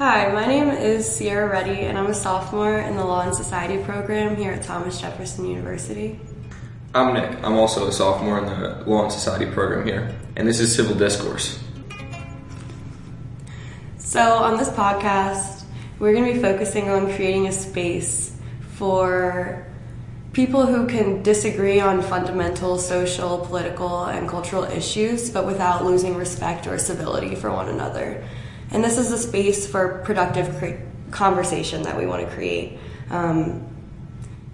Hi, my name is Sierra Reddi, and I'm a sophomore in the Law and Society program here at Thomas Jefferson University. I'm Nick. I'm also a sophomore in the Law and Society program here, and this is Civil Discourse. So, on this podcast, we're going to be focusing on creating a space for people who can disagree on fundamental social, political, and cultural issues, but without losing respect or civility for one another. And this is a space for productive cre- conversation that we want to create. Um,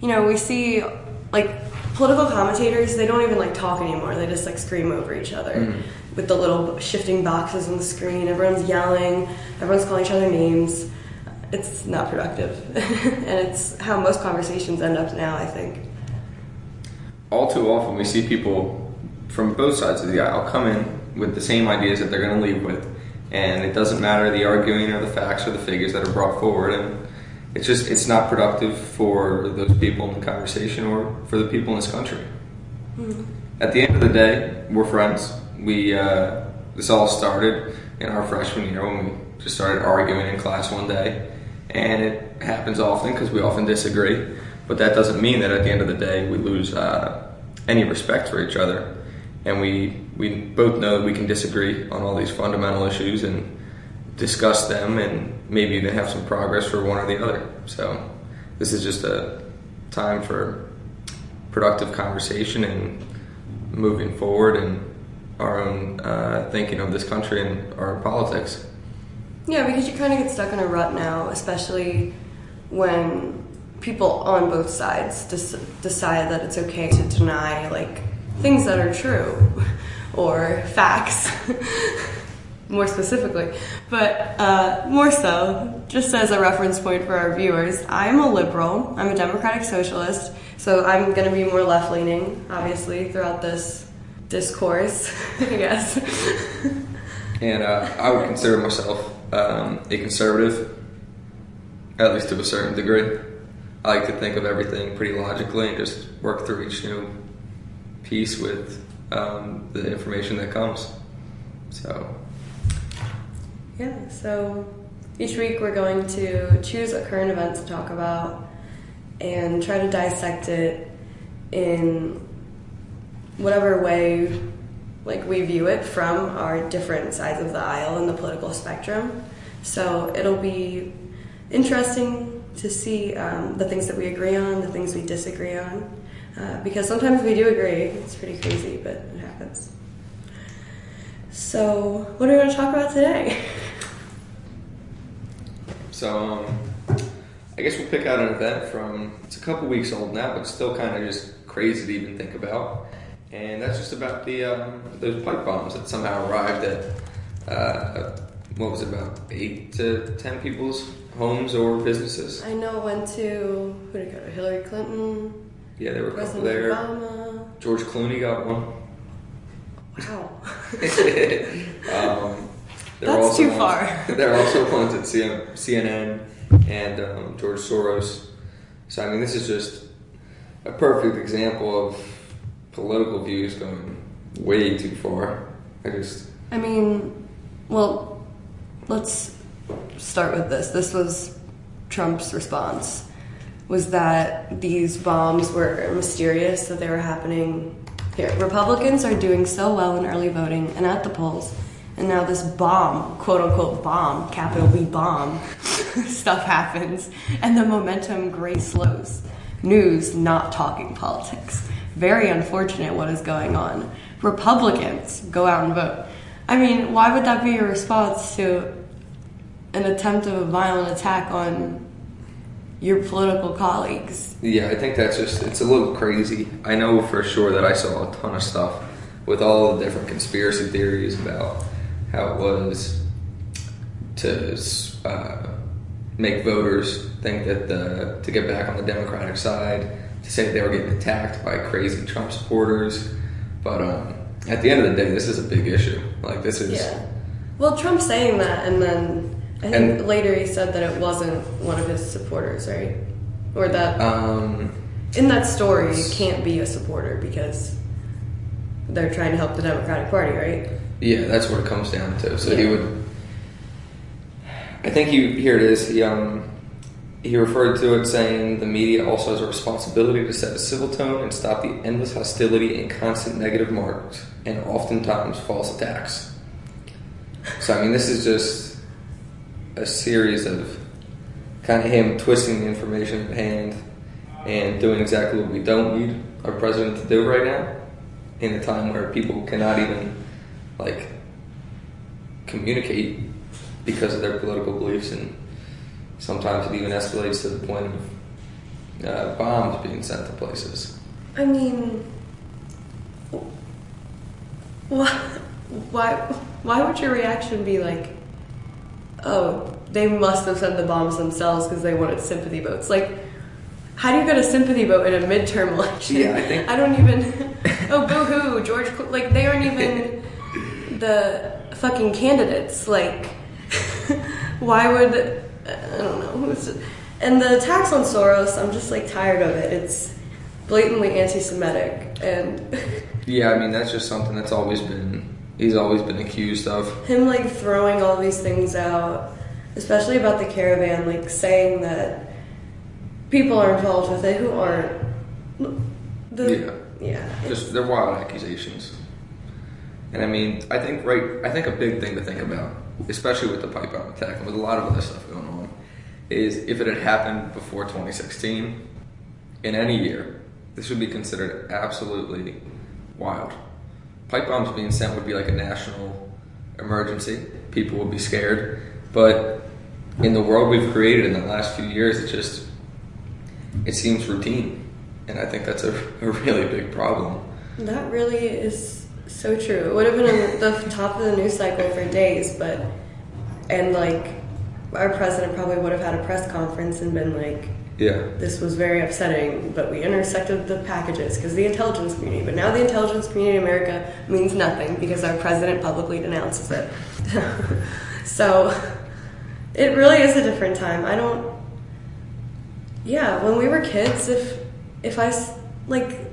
you know, we see like political commentators, they don't even like talk anymore. They just like scream over each other Mm. with the little shifting boxes on the screen. Everyone's yelling, everyone's calling each other names. It's not productive. and it's how most conversations end up now, I think. All too often, we see people from both sides of the aisle come in with the same ideas that they're going to leave with, and it doesn't matter the arguing or the facts or the figures that are brought forward, and it's just it's not productive for those people in the conversation or for the people in this country. At the end of the day, we're friends. We uh, this all started in our freshman year when we just started arguing in class one day, and it happens often because we often disagree. But that doesn't mean that at the end of the day we lose uh, any respect for each other, and we we both know that we can disagree on all these fundamental issues and discuss them, and maybe even have some progress for one or the other. So this is just a time for productive conversation and moving forward and our own uh, thinking of this country and our politics. Yeah, because you kind of get stuck in a rut now, especially when people on both sides des- decide that it's okay to deny like things that are true or facts, more specifically. But uh, more so, just as a reference point for our viewers, I'm a liberal. I'm a democratic socialist, so I'm going to be more left leaning, obviously, throughout this discourse, I guess. And uh, I would consider myself um, a conservative, at least to a certain degree. I like to think of everything pretty logically and just work through each new piece with um, the information that comes. So, Yeah, so each week we're going to choose a current event to talk about and try to dissect it in whatever way like we view it from our different sides of the aisle in the political spectrum. So it'll be interesting to see um, the things that we agree on, the things we disagree on, uh, because sometimes we do agree. It's pretty crazy, but it happens. So, what are we going to talk about today? so um, I guess we'll pick out an event from, it's a couple weeks old now, but still kind of just crazy to even think about. And that's just about the um, those pipe bombs that somehow arrived at, uh, what was it, about eight to ten people's homes or businesses. I know went to who did it go to? Yeah, there were a couple President there. Obama. George Clooney got one. Wow. um, there were That's also too ones- far. there are also ones at CN CNN and um, George Soros. So I mean, this is just a perfect example of political views going way too far. I just I mean, well, let's start with this. This was Trump's response. Was that these bombs were mysterious, that they were happening here. Republicans are doing so well in early voting and at the polls, and now this bomb, quote unquote bomb, capital B bomb, stuff happens, and the momentum gray slows. News not talking politics. Very unfortunate what is going on. Republicans go out and vote. I mean, why would that be a response to an attempt of a violent attack on your political colleagues? yeah, I think that's just it's a little crazy. I know for sure that I saw a ton of stuff with all the different conspiracy theories about how it was to uh, make voters think that the, to get back on the Democratic side, to say they were getting attacked by crazy Trump supporters. But um, at the end of the day, this is a big issue. Like this is Yeah. Well, Trump saying that, and then And- later he said that it wasn't one of his supporters, right? Or that um, in that story you can't be a supporter because they're trying to help the Democratic Party, right? Yeah, that's what it comes down to. So he would. I think he here it is. He um he referred to it saying the media also has a responsibility to set a civil tone and stop the endless hostility and constant negative marks and oftentimes false attacks. So I mean, this is just a series of kind of him twisting the information at hand and doing exactly what we don't need our president to do right now in a time where people cannot even like communicate because of their political beliefs and sometimes it even escalates to the point of uh, bombs being sent to places. I mean, why, why, why would your reaction be like, oh, they must have sent the bombs themselves because they wanted sympathy votes? Like, how do you get a sympathy vote in a midterm election? Yeah, I think- I don't even. oh, boo hoo, George. Cl- Like, they aren't even the fucking candidates. Like, why would. I don't know. And the attacks on Soros, I'm just like tired of it. It's blatantly anti Semitic. And Yeah, I mean that's just something that's always been he's always been accused of. him like throwing all these things out, especially about the caravan, like saying that people are involved with it who aren't. The, yeah. Just they're wild accusations. And I mean, I think right I think a big thing to think about, especially with the pipe bomb attack and with a lot of other stuff going on, is if it had happened before 2016 in any year, this would be considered absolutely wild. Pipe bombs being sent would be like a national emergency. People would be scared. But in the world we've created in the last few years, it just it seems routine. And I think that's a, a really big problem. That really is so true. It would have been on the top of the news cycle for days, but and like our president probably would have had a press conference and been like, Yeah. "This was very upsetting, but we intersected the packages because the intelligence community." But now the intelligence community in America means nothing because our president publicly denounces it. so it really is a different time. I don't. Yeah, when we were kids, if if I like.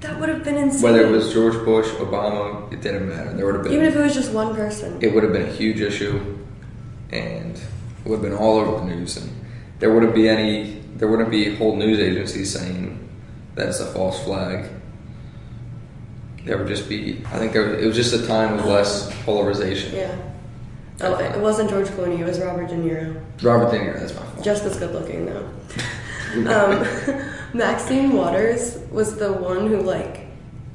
That would have been insane. Whether it was George Bush, Obama, it didn't matter. There would have been Even if it was just one person. it would have been a huge issue, and it would have been all over the news, and there wouldn't be any. There wouldn't be whole news agencies saying that's a false flag. There would just be. I think there. It was just a time of less polarization. Yeah. Oh, it wasn't George Clooney, it was Robert De Niro. Robert De Niro. That's my fault. Just as good looking, though. um, Maxine Waters was the one who, like,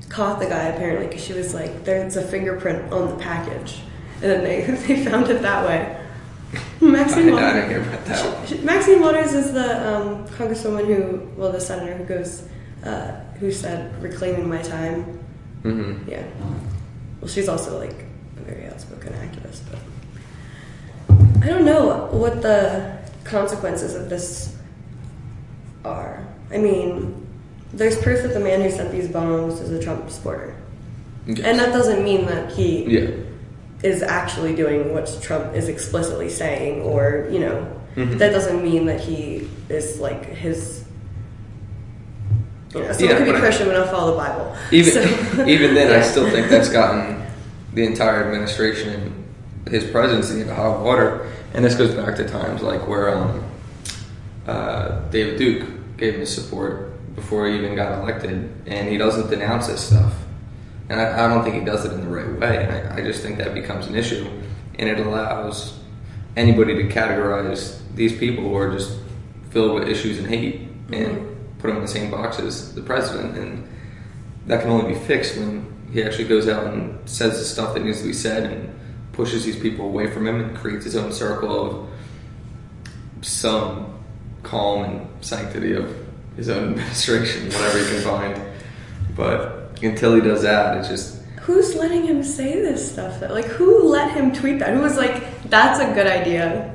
caught the guy, apparently, because she was like, there's a fingerprint on the package. And then they, they found it that way. I, Maxine I Waters. didn't hear about that. She- Maxine Waters is the um, congresswoman who, well, the senator who goes, uh, who said, reclaiming my time. hmm Yeah. Well, she's also like a very outspoken activist, but I don't know what the consequences of this are. I mean, there's proof that the man who sent these bombs is a Trump supporter, and that doesn't mean that he Yeah. Is actually doing what Trump is explicitly saying, or you know, Mhm. that doesn't mean that he is like his. You know, someone Yeah, could be Christian but not follow the Bible. Even So- even then, I still think that's gotten the entire administration and his presidency into hot water. And this goes back to times like where um, uh, David Duke gave his support before he even got elected, and he doesn't denounce this stuff. And I, I don't think he does it in the right way. And I, I just think that becomes an issue, and it allows anybody to categorize these people who are just filled with issues and hate and mm-hmm. put them in the same box as the president. And that can only be fixed when he actually goes out and says the stuff that needs to be said and pushes these people away from him and creates his own circle of some calm and sanctity of his own administration, whatever he can find. But until he does that, it's just Who's letting him say this stuff though? Like, who let him tweet that? Who was like, "That's a good idea.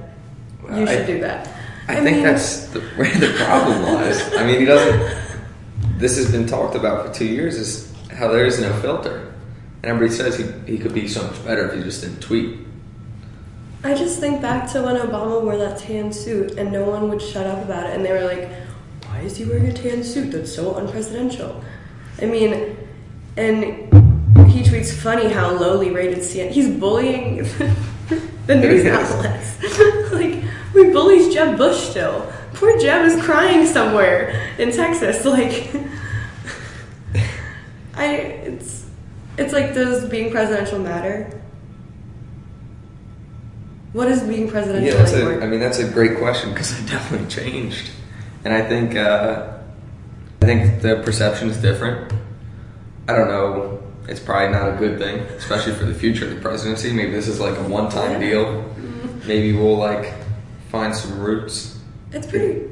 You I- should do that." I, think mean, that's the, where the problem lies. I mean, he doesn't. This has been talked about for two years. Is how there is no filter, and everybody says he, he could be so much better if he just didn't tweet. I just think back to when Obama wore that tan suit and no one would shut up about it, and they were like, "Why is he wearing a tan suit? That's so unpresidential." I mean, and he tweets funny how lowly rated CNN. He's bullying the news outlets. like, we bullies Jeb Bush still. Poor Jeb is crying somewhere in Texas. Like, I it's it's like does being presidential matter? What is being presidential Yeah, that's a? I mean, that's a great question because it definitely changed, and I think uh, I think the perception is different. I don't know. It's probably not a good thing, especially for the future of the presidency. Maybe this is like a one-time deal. Mm-hmm. Maybe we'll like find some roots. It's pretty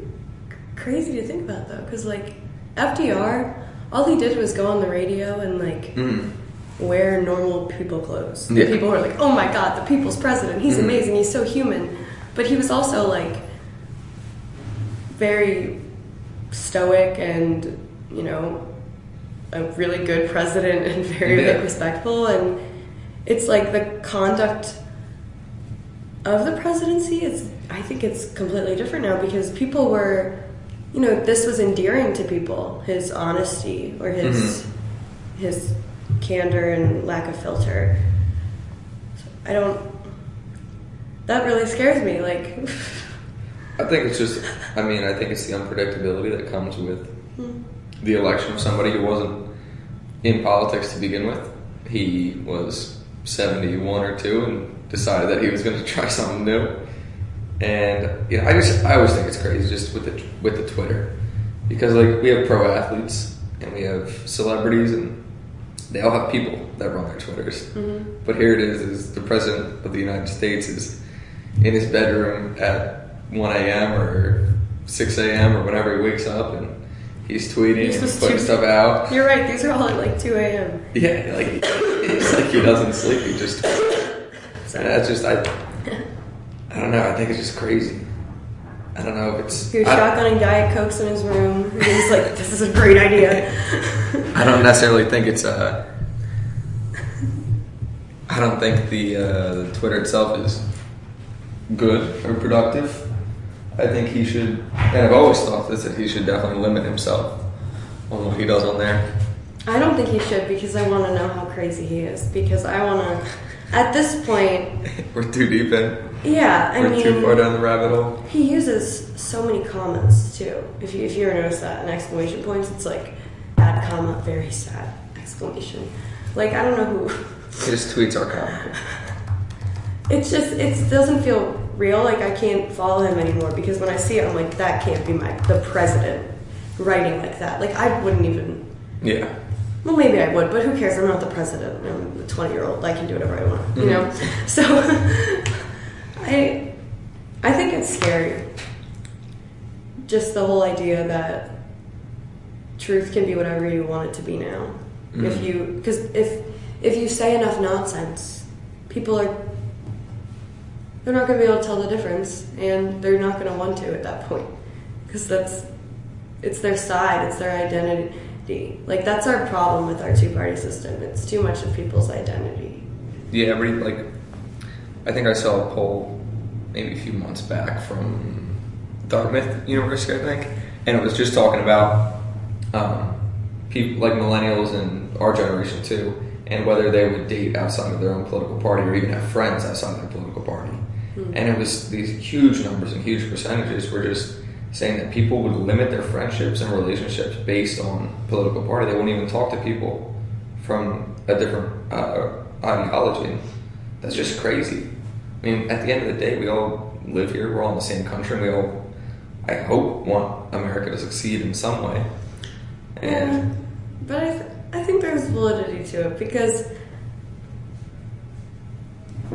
crazy to think about though, because like FDR, all he did was go on the radio and like Mm. wear normal people clothes. Yeah. People were like, "Oh my God, the people's president! He's Mhm. amazing. He's so human." But he was also like very stoic and you know a really good president and very Yeah. like respectful and it's like the conduct of the presidency is I think it's completely different now because people were you know this was endearing to people his honesty or his mm-hmm. his candor and lack of filter I don't that really scares me like I think it's just. I mean, I think it's the unpredictability that comes with hmm. the election of somebody who wasn't in politics to begin with. He was seventy-one or two and decided that he was going to try something new. And you know, I just I always think it's crazy just with the with the Twitter because like we have pro athletes and we have celebrities and they all have people that run their Twitters. Mm-hmm. But here it is: is the president of the United States is in his bedroom at 1 a.m. or 6 a.m. or whenever he wakes up and he's tweeting He's and putting stuff out. You're right. These are all at like 2 a.m. Yeah, like it's like he doesn't sleep. He just that's just I. I don't know. I think it's just crazy. I don't know if it's. he was shotgunning Diet Cokes in his room. He's like, "This is a great idea." I don't necessarily think it's a. I don't think the uh, the Twitter itself is good or productive. I think he should, and I've always thought this that he should definitely limit himself on what he does on there. I don't think he should because I want to know how crazy he is. Because I want to. At this point, We're too deep in. yeah. I We're too far mean, down the rabbit hole. he uses so many commas too. If you if you ever notice that in exclamation points, it's like bad comma, very sad exclamation. Like I don't know who. His tweets are comical. It's just it doesn't feel real. Like I can't follow him anymore because when I see it, I'm like, that can't be my the president writing like that. Like I wouldn't even. Yeah. Well, maybe I would, but who cares? I'm not the president. I'm a 20 year old. I can do whatever I want. You know. Mm-hmm. So I I think it's scary. Just the whole idea that truth can be whatever you want it to be now. If mm-hmm. you because if if you say enough nonsense, people are they're not going to be able to tell the difference, and they're not going to want to at that point because that's it's their side, it's their identity. Like that's our problem with our two party system. It's too much of people's identity. Yeah, every like, I think I saw a poll maybe a few months back from Dartmouth University, I think, and it was just talking about um, people like millennials and our generation too, and whether they would date outside of their own political party or even have friends outside of their political. And it was these huge numbers and huge percentages were just saying that people would limit their friendships and relationships based on political party. They wouldn't even talk to people from a different uh, ideology. That's just crazy. I mean, at the end of the day, we all live here. We're all in the same country. And we all, I hope, want America to succeed in some way. Yeah, but I, th- I think there's validity to it because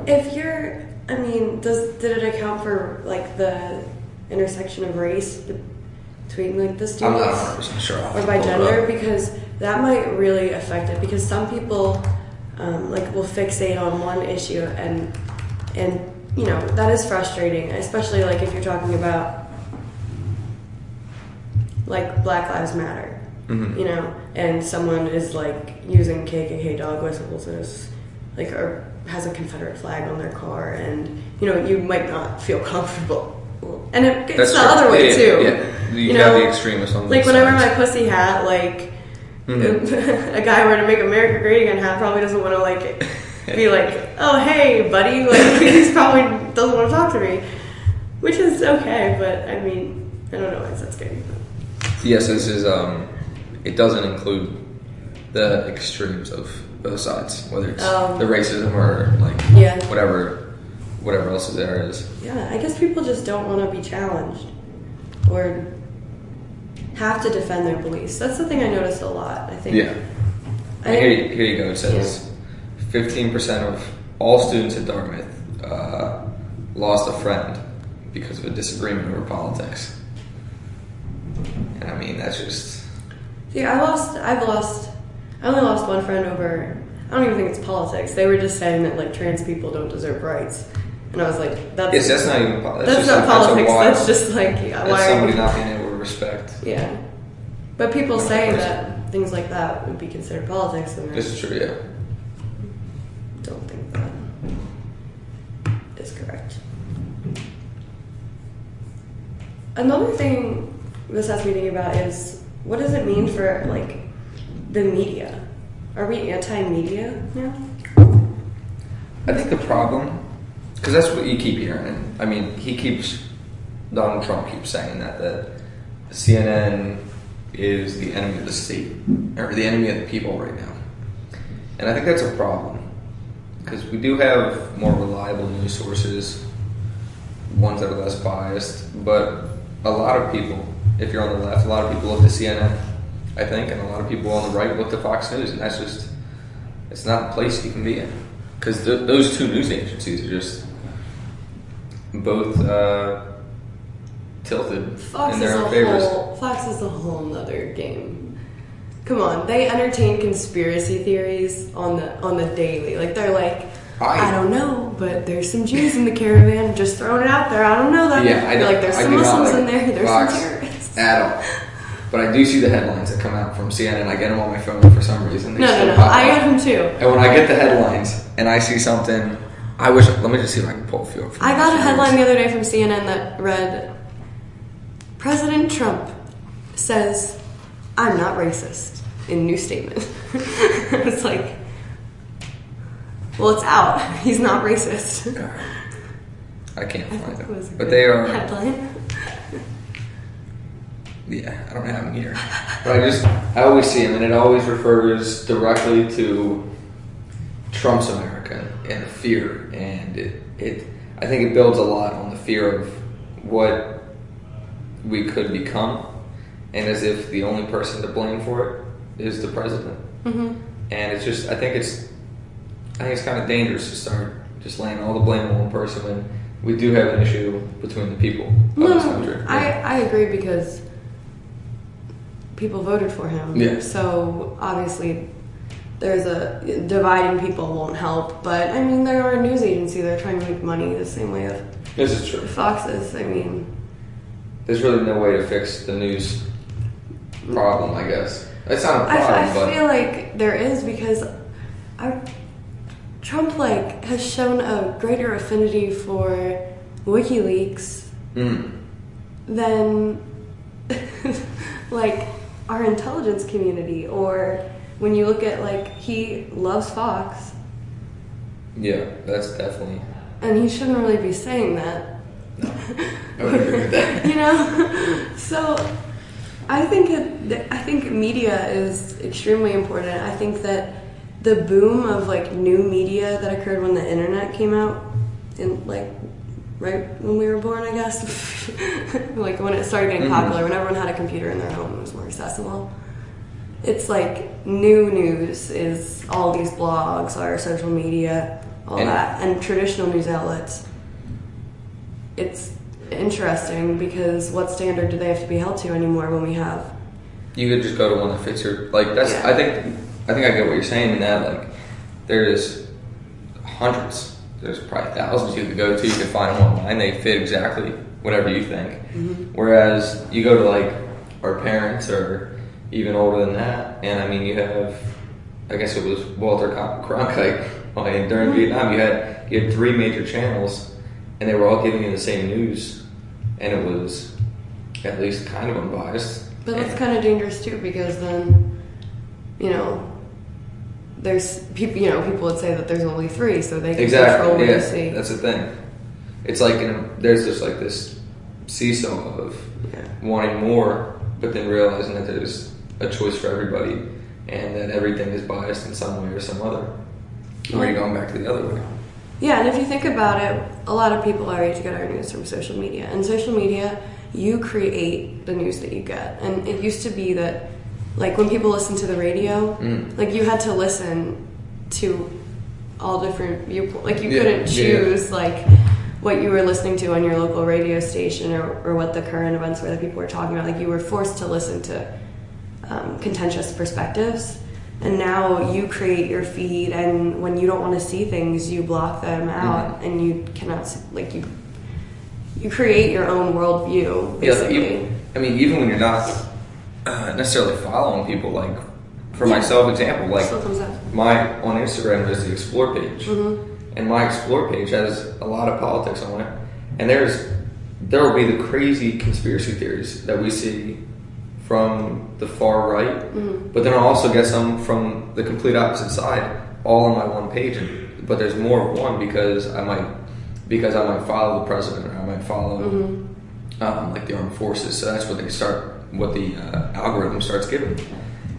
if you're, I mean, does did it account for like the intersection of race between like the I'm not students 100 percent sure. Or by gender because that might really affect it because some people um, like will fixate on one issue and and you know that is frustrating especially like if you're talking about like Black Lives Matter Mhm. you know and someone is like using KKK dog whistles and is like or has a Confederate flag on their car and you know you might not feel comfortable and it, it's the true. other way Yeah, too Yeah, you, You know, the extremists on like when I wear my pussy hat, like Mhm. a guy wearing a make America great again hat probably doesn't want to like be like, oh hey buddy, like he's probably doesn't want to talk to me. which is okay. But I mean, I don't know why it's that scary. Yes, this is. Um, it doesn't include the extremes of both sides, whether it's Um, the racism or like Yeah. whatever, whatever else is there is. Yeah, I guess people just don't want to be challenged or have to defend their beliefs. That's the thing I noticed a lot. I think. Yeah. I here, you, here you go. It says fifteen percent of all students at Dartmouth uh, lost a friend because of a disagreement over politics. And I mean, that's just See, I lost. I've lost. I only lost one friend over. I don't even think it's politics. They were just saying that like trans people don't deserve rights, and I was like, that's yes, that's not even. That's, that's not politics. That's just like yeah, why are somebody not being able to respect. Yeah, but people say that things like that would be considered politics, and This is true. Yeah. don't think that is correct. Another thing this has me thinking about is what does it mean for like the media? Are we anti-media now? I think the problem, because that's what you keep hearing. I mean, he keeps Donald Trump keeps saying that that CNN is the enemy of the state or the enemy of the people right now, and I think that's a problem because we do have more reliable news sources, ones that are less biased, but a lot of people, if you're on the left, a lot of people look to CNN. I think, and a lot of people on the right look to Fox News, and that's just it's not a place you can be in because th- those two news agencies are just both uh, tilted Fox in their own favors. whole Fox is a whole nother game. Come on, they entertain conspiracy theories on the on the daily. Like they're like, I- I, don't know, but there's some Jews in the caravan. Just throwing it out there. I don't know that. Yeah, I don't, like there's some Muslims like in there. There's Fox some terrorists. at all. But I do see the headlines that come out from CNN. I get them on my phone for some reason. They No, no, no. I get them too. And when I get the headlines and I see something, I wish. Let me just see if I can pull a few up. I got a headline the other day from CNN that read President Trump says, I'm not racist in new statement. it's like, well, it's out. He's not racist. I can't I find thought it was a them, but they are. headline. Yeah, I don't have them here. But I just, I always see them, and it always refers directly to Trump's America and the fear, and it, it, I think it builds a lot on the fear of what we could become, and as if the only person to blame for it is the president. hmm And it's just, I think it's, I think it's kind of dangerous to start just laying all the blame on one person when we do have an issue between the people of No, this country. I, I agree because people voted for him. Yeah. So obviously, there's a dividing people won't help. But I mean, there are a news agency. They're trying to make money the same way of this is true. Fox is. I mean, There's really no way to fix the news problem, I guess. It's not a I, problem, I but feel like there is because I, Trump like has shown a greater affinity for WikiLeaks mm, than like our intelligence community or when you look at like he loves Fox yeah, that's definitely. and he shouldn't really be saying that. I would agree with that. you know so i think it, i think media is extremely important i think that the boom of like new media that occurred when the internet came out in like right when we were born i guess like when it started getting Mhm. popular when everyone had a computer in their home it was more accessible it's like new news is all these blogs our social media all And- that and traditional news outlets it's interesting because what standard do they have to be held to anymore when we have You could just go to one that fits your like. That's. Yeah. I think. I think I get what you're saying in that. Like, there's hundreds. There's probably thousands you could go to. You could find them online. They fit exactly whatever you think. Mm-hmm. Whereas you go to like our parents or even older than that, and I mean you have. I guess it was Walter Cron- Cronkite. Like, during mm-hmm. Vietnam, you had you had three major channels, and they were all giving you the same news, and it was at least kind of unbiased. but that's kind of dangerous too because then you know there's people you know people would say that there's only three so they can control Exactly. what Yeah, you see that's the thing. it's like you know, there's just like this seesaw of Yeah. wanting more, but then realizing that there's a choice for everybody, and that everything is biased in some way or some other. Or are you going back to the other way? Yeah, and if you think about it, a lot of people our age get our news from social media. And social media, you create the news that you get. And it used to be that, like, when people listen to the radio, Mm. like, you had to listen to all different viewpoints. Like, you Yeah, couldn't yeah. choose, like, what you were listening to on your local radio station or, or what the current events were that people were talking about. Like, you were forced to listen to um, contentious perspectives. And now you create your feed, and when you don't want to see things, you block them out, and you cannot see, like you. You create your own worldview, Yeah, even, I mean, even when you're not uh, necessarily following people, like for Yeah. myself, example, like Still comes up. my on Instagram there's the explore page, Mm-hmm. and my explore page has a lot of politics on it, and there's there will be the crazy conspiracy theories that we see from the far right, Mm-hmm. but then I'll also get some from the complete opposite side, all on my one page. And, but there's more of one because I might because I might follow the president or I might follow Mm-hmm. um, like the armed forces. So that's where they start, what the uh, algorithm starts giving.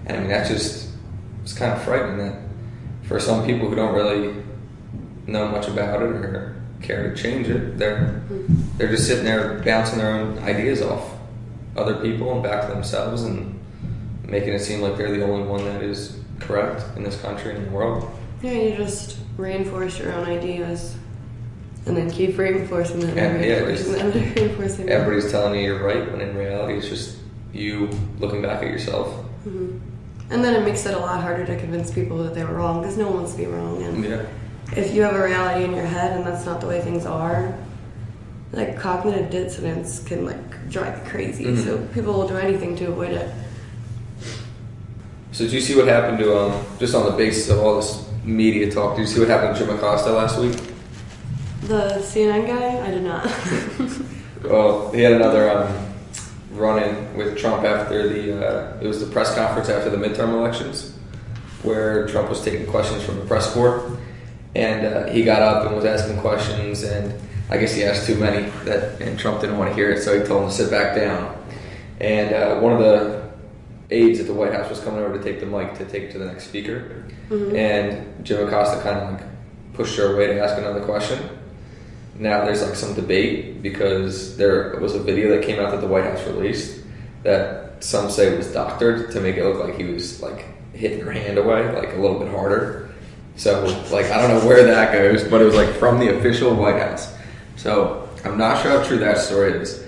And I mean, that's just it's kind of frightening that for some people who don't really know much about it or care to change it, they're they're just sitting there bouncing their own ideas off other people and back to themselves and making it seem like they're the only one that is correct in this country and the world. Yeah, you just reinforce your own ideas, and then keep reinforcing them, and Yeah, yeah, reinforcing just- them, and reinforcing them. Everybody's telling you you're right when in reality it's just you looking back at yourself. And then it makes it a lot harder to convince people that they were wrong because no one wants to be wrong. And Yeah. if you have a reality in your head and that's not the way things are, like cognitive dissonance can like drive you crazy. Mhm. So people will do anything to avoid it. So did you see what happened to um just on the basis of all this media talk? Did you see what happened to Jim Acosta last week? The CNN guy, I did not. Well, he had another um, run-in with Trump after the uh, it was the press conference after the midterm elections, where Trump was taking questions from the press corps, and uh, he got up and was asking questions, and I guess he asked too many that, and Trump didn't want to hear it, so he told him to sit back down. And uh, one of the aides at the White House was coming over to take the mic to take it to the next speaker, and Jim Acosta kind of like pushed her away to ask another question now there's like some debate because there was a video that came out that the White House released that some say was doctored to make it look like he was like hitting her hand away like a little bit harder. So like I don't know where that goes, but it was like from the official White House. So I'm not sure how true that story is.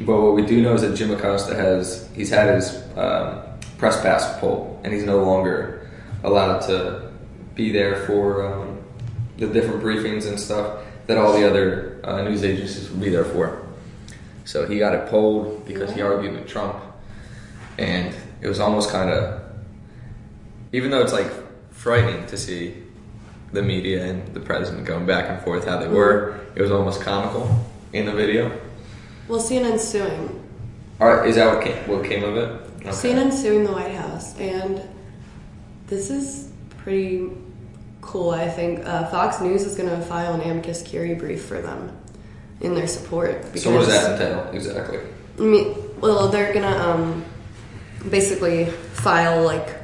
But what we do know is that Jim Acosta has he's had his um, press pass pulled, and he's no longer allowed to be there for um, the different briefings and stuff that all the other uh, news agencies would be there for. So he got it pulled because he argued with Trump, and it was almost kind of, even though it's like frightening to see the media and the president going back and forth how they were, it was almost comical in the video. well, CNN's suing. All right, is that what came, what came of it? Okay. CNN's suing the White House, and this is pretty cool. I think uh, Fox News is going to file an amicus curiae brief for them in their support. So what does that entail exactly? I mean, well, they're gonna um, basically file like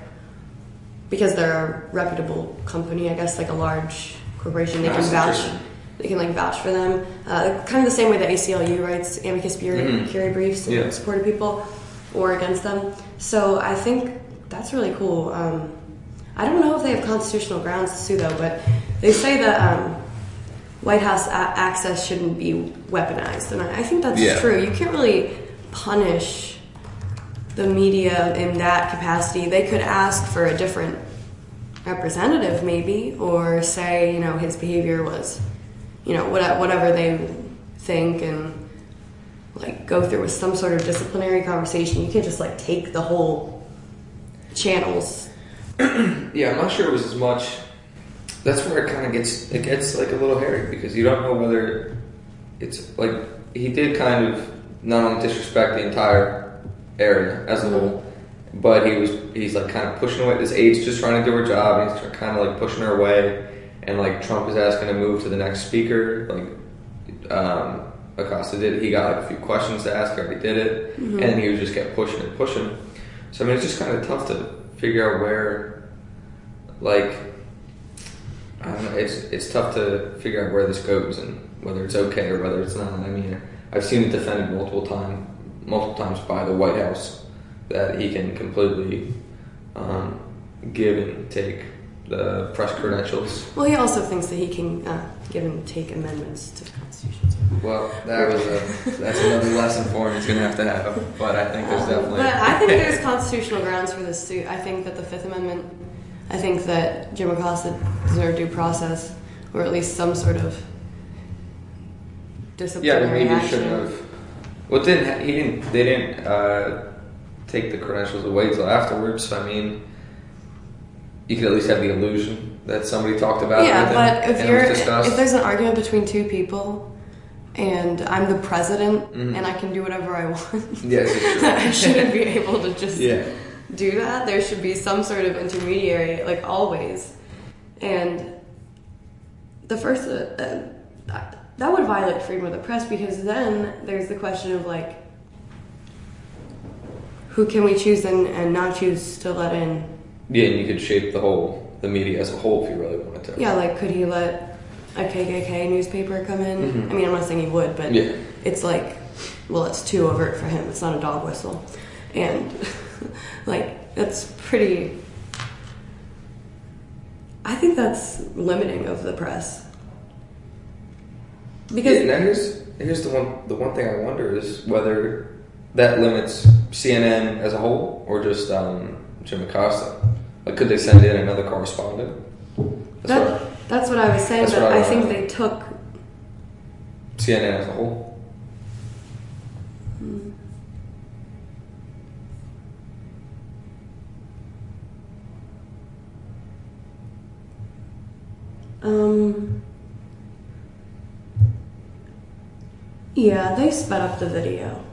because they're a reputable company, I guess, like a large corporation. They can vouch. They can like vouch for them, uh, kind of the same way that ACLU writes amicus curiae, Mhm. briefs in Yeah. support of people or against them. So I think that's really cool. Um, I don't know if they have constitutional grounds to sue though, but they say that um, White House a- access shouldn't be weaponized, and I, think that's true. You can't really punish the media in that capacity. They could ask for a different representative, maybe, or say, you know, his behavior was, you know, what- whatever they think, and like go through with some sort of disciplinary conversation. You can't just like take the whole channels. Yeah, I'm not sure it was as much. That's where it kind of gets it gets like a little hairy because you don't know whether it's like he did kind of not only disrespect the entire area as a whole, but he was he's like kind of pushing away. This aide's just trying to do her job. And he's kind of like pushing her away, and like Trump is asking to move to the next speaker. Like um, Acosta did. He got like a few questions to ask. Already did it, Mm-hmm. and he was just kept pushing and pushing. So I mean, it's just kind of tough to figure out where, like, know. It's it's tough to figure out where this goes and whether it's okay or whether it's not. I mean, I've seen it defended multiple time, multiple times by the White House that he can completely um, give and take the press credentials. Well, he also thinks that he can uh, give and take amendments to Constitution. Well, that was a that's another lesson for him. He's gonna have to have, but I think there's definitely. But I think there's constitutional grounds for this suit. I think that the Fifth Amendment, I think that Jim Acosta deserved due process, or at least some sort of Yeah, disciplinary but maybe he shouldn't have. Well, didn't he didn't? They didn't uh, take the credentials away till afterwards. So I mean, you could at least have the illusion that somebody talked about it. Yeah, with him but if you're if there's an argument between two people, and I'm the president, Mhm. and I can do whatever I want, yes. I shouldn't be able to just yeah, do that. There should be some sort of intermediary, like always. And the first, uh, uh, that- that would violate freedom of the press because then there's the question of like, who can we choose and, and not choose to let in? yeah, and you could shape the whole the media as a whole if you really wanted to. Yeah, like could he let a KKK newspaper come in? Mhm. I mean, I'm not saying he would, but Yeah. it's like, well, it's too overt for him. It's not a dog whistle, and like that's pretty. I think that's limiting of the press Yeah, because now here's here's the one the one thing I wonder is whether that limits CNN as a whole or just um, Jim Acosta. Like, could they send in another correspondent? That's that, that's what I was saying. That's But I I think they took. CNN as a whole. Um, yeah, they sped up the video.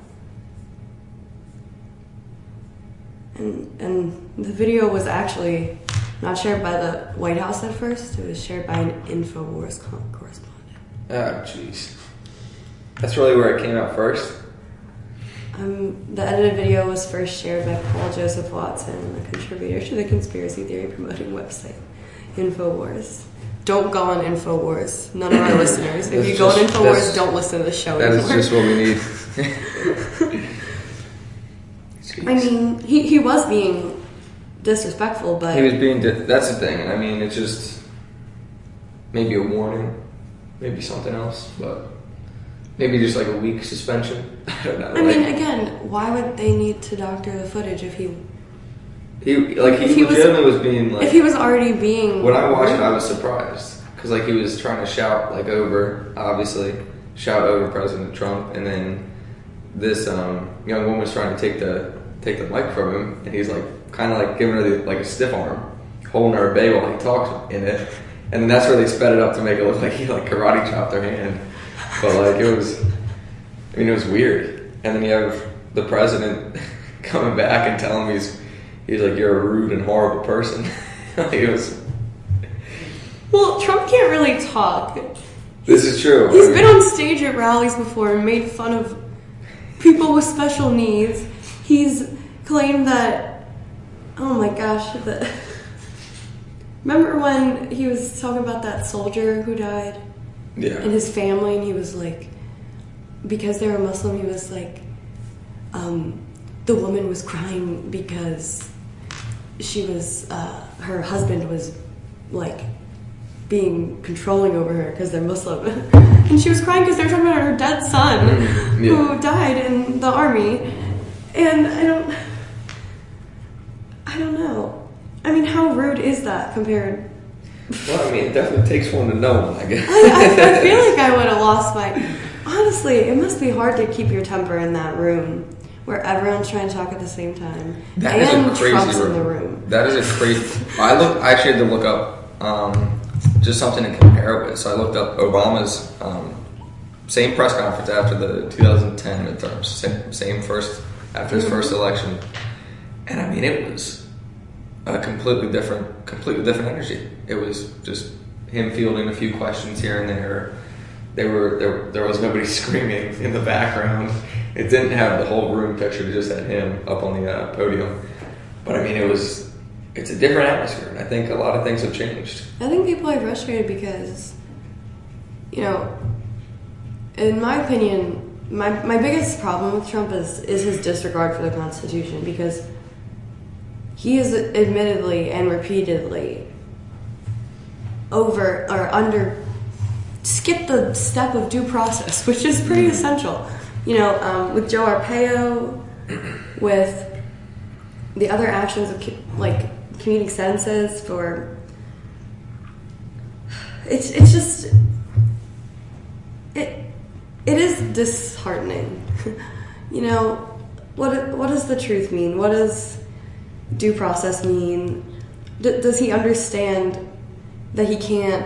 And, and the video was actually not shared by the White House at first, it was shared by an InfoWars correspondent. Oh, jeez. That's really where it came out first. Um, the edited video was first shared by Paul Joseph Watson, a contributor to the conspiracy theory promoting website InfoWars. Don't go on InfoWars. None of our listeners. If That's you go on InfoWars, don't listen to the show That is anymore. just what we need. I mean, he, he was being disrespectful, but he was being. Di- that's the thing. I mean, it's just maybe a warning, maybe something else, but maybe just like a week suspension. I don't know. I like, mean, again, why would they need to doctor the footage if he he like he, he was- legitimately was, being like. if he was already being When I watched it, I was surprised because like he was trying to shout like over, obviously shout over President Trump, and then this um, young woman was trying to take the take the mic from him, and he's like kind of like giving her the, like a stiff arm, holding her at bay while he talks in it, and that's where they sped it up to make it look like he like karate chopped her hand, but like it was, I mean it was weird, and then you have the president coming back and telling me he's he's like you're a rude and horrible person. like it was. Well, Trump can't really talk. This is true. He's been on stage at rallies before and made fun of people with special needs. He's claimed that. Oh my gosh! The, remember when he was talking about that soldier who died and his family, and he was like, because they were Muslim, he was like, um, the woman was crying because she was, uh, her husband was like being controlling over her because they're Muslim. and she was crying because they were talking about her dead son Mm, yeah. who died in the army. And I don't, I don't know. I mean, how rude is that compared? Well, I mean, it definitely takes one to know one, I guess. I, I, feel like I would have lost my. Honestly, it must be hard to keep your temper in that room where everyone's trying to talk at the same time That is and a crazy Trump's room. in the room. That is a crazy. I look. I actually had to look up um, just something to compare it with. So I looked up Obama's um, same press conference after the 2010 midterms, same, same first after his first election, and I mean it was a completely different, completely different energy. It was just him fielding a few questions here and there. they were there. There was nobody screaming in the background. It didn't have the whole room pictured. It just had him up on the uh, podium. But I mean, it was. It's a different atmosphere, and I think a lot of things have changed. I think people are frustrated because, you know, in my opinion, my, my biggest problem with Trump is, is his disregard for the Constitution because he has admittedly and repeatedly over or under skipped the step of due process, which is pretty essential. You know, um, with Joe Arpaio, with the other actions of like commuting sentences for it's it's just it it is disheartening. you know, what what does the truth mean? What does due process mean? D- does he understand that he can't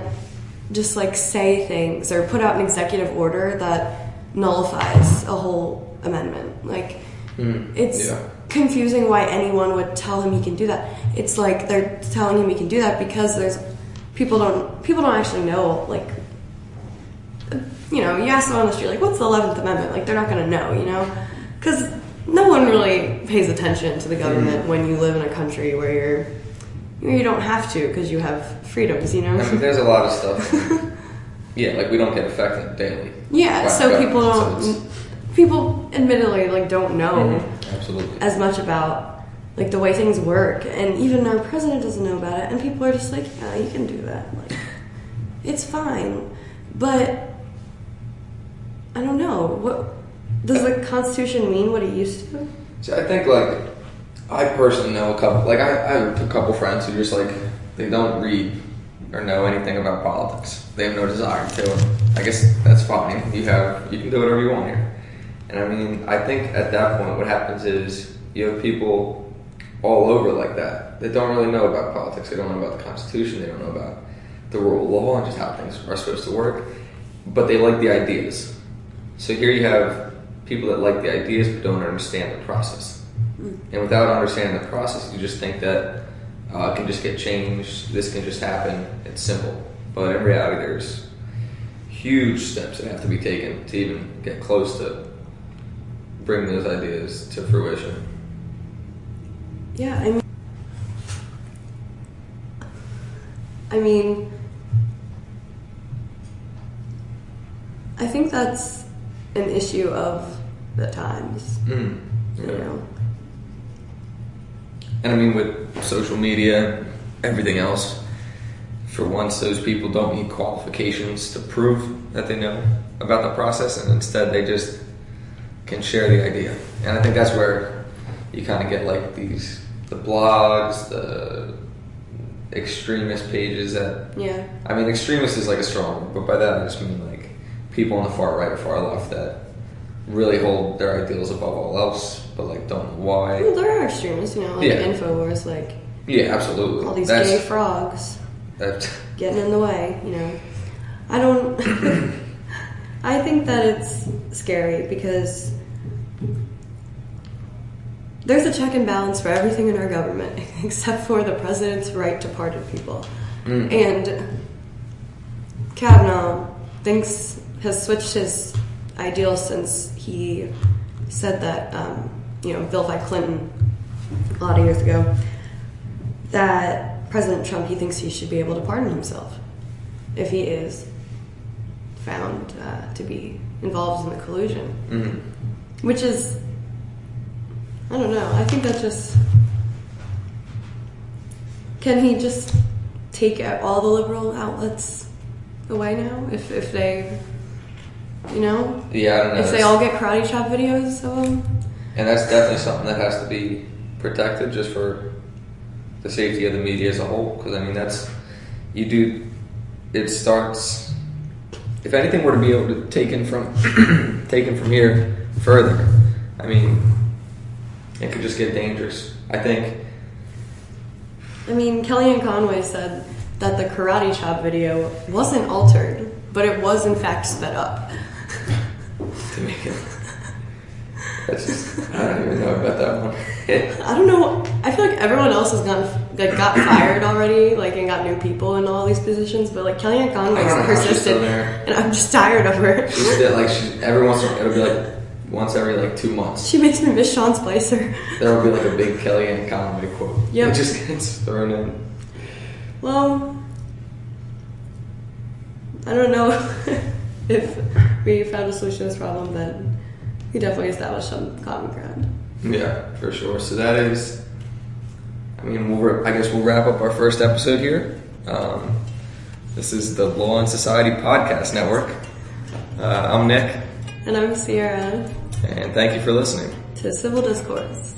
just like say things or put out an executive order that nullifies a whole amendment? Like Mm, it's yeah. confusing why anyone would tell him he can do that. It's like they're telling him he can do that because there's people don't people don't actually know like you know you ask them on the street like what's the 11th amendment like they're not going to know you know because no one really pays attention to the government when you live in a country where you're you don't have to because you have freedoms you know I mean, there's a lot of stuff. yeah, like we don't get affected daily. yeah so people don't it's- people admittedly like don't know Mhm, absolutely. as much about like the way things work and even our president doesn't know about it and people are just like yeah you can do that like it's fine but i don't know what does the constitution mean what it used to So I think like I personally know a couple like I, I have a couple friends who just like they don't read or know anything about politics. They have no desire to. I guess that's fine. You have you can do whatever you want here. And I mean I think at that point what happens is you have people all over like that that don't really know about politics. They don't know about the Constitution. They don't know about the rule of law and just how things are supposed to work. But they like the ideas. So here you have people that like the ideas but don't understand the process. And without understanding the process, you just think that uh, it can just get changed. This can just happen. It's simple. But in reality, there's huge steps that have to be taken to even get close to bring those ideas to fruition. yeah i mean i mean i think that's an issue of the times Mm. you know And I mean, with social media everything else, for once, those people don't need qualifications to prove that they know about the process, and instead they just can share the idea. And I think that's where you kind of get like these the blogs, the extremist pages that yeah I mean, extremist is like a strong but by that I just mean like people on the far right or far left that really hold their ideals above all else, but like don't know why. Well, there are extremists, you know, like Yeah. Infowars, like Yeah, absolutely. all these That's gay frogs that. getting in the way, you know. I don't. I think that it's scary because there's a check and balance for everything in our government except for the president's right to pardon people. Mm. And Kavanaugh thinks has switched his ideals since he said that um, you know vilified Clinton a lot of years ago. That President Trump he thinks he should be able to pardon himself if he is found uh, to be involved in the collusion, Mhm. which is I don't know. I think that just can he just take out all the liberal outlets away now if if they you know Yeah, I don't know. if they all get karate chop videos of them um, and that's definitely something that has to be protected just for the safety of the media as a whole. Because I mean, that's you do. It starts. If anything were to be able to taken from taken from here further, I mean, it could just get dangerous. I think. I mean, Kellyanne Conway said that the karate chop video wasn't altered, but it was in fact sped up. To make it. That's just, I don't even know about that one. I don't know. I feel like everyone else has gotten like got fired already, like and got new people in all these positions. But like Kellyanne I don't know Conway's how she's persisted, and I'm just tired of her. She did like she every once in it'll be like once every like two months. She makes me miss Sean Spicer. There will be like a big Kellyanne Conway quote. Yep. It just gets thrown in. Well, I don't know if we found a solution to this problem, then we definitely established some common ground. Yeah, for sure. So that is. I mean, we'll, wra- I guess we'll wrap up our first episode here. Um, this is the Law and Society Podcast Network. Uh, I'm Nick, And I'm Sierra and thank you for listening. to Civil Discourse.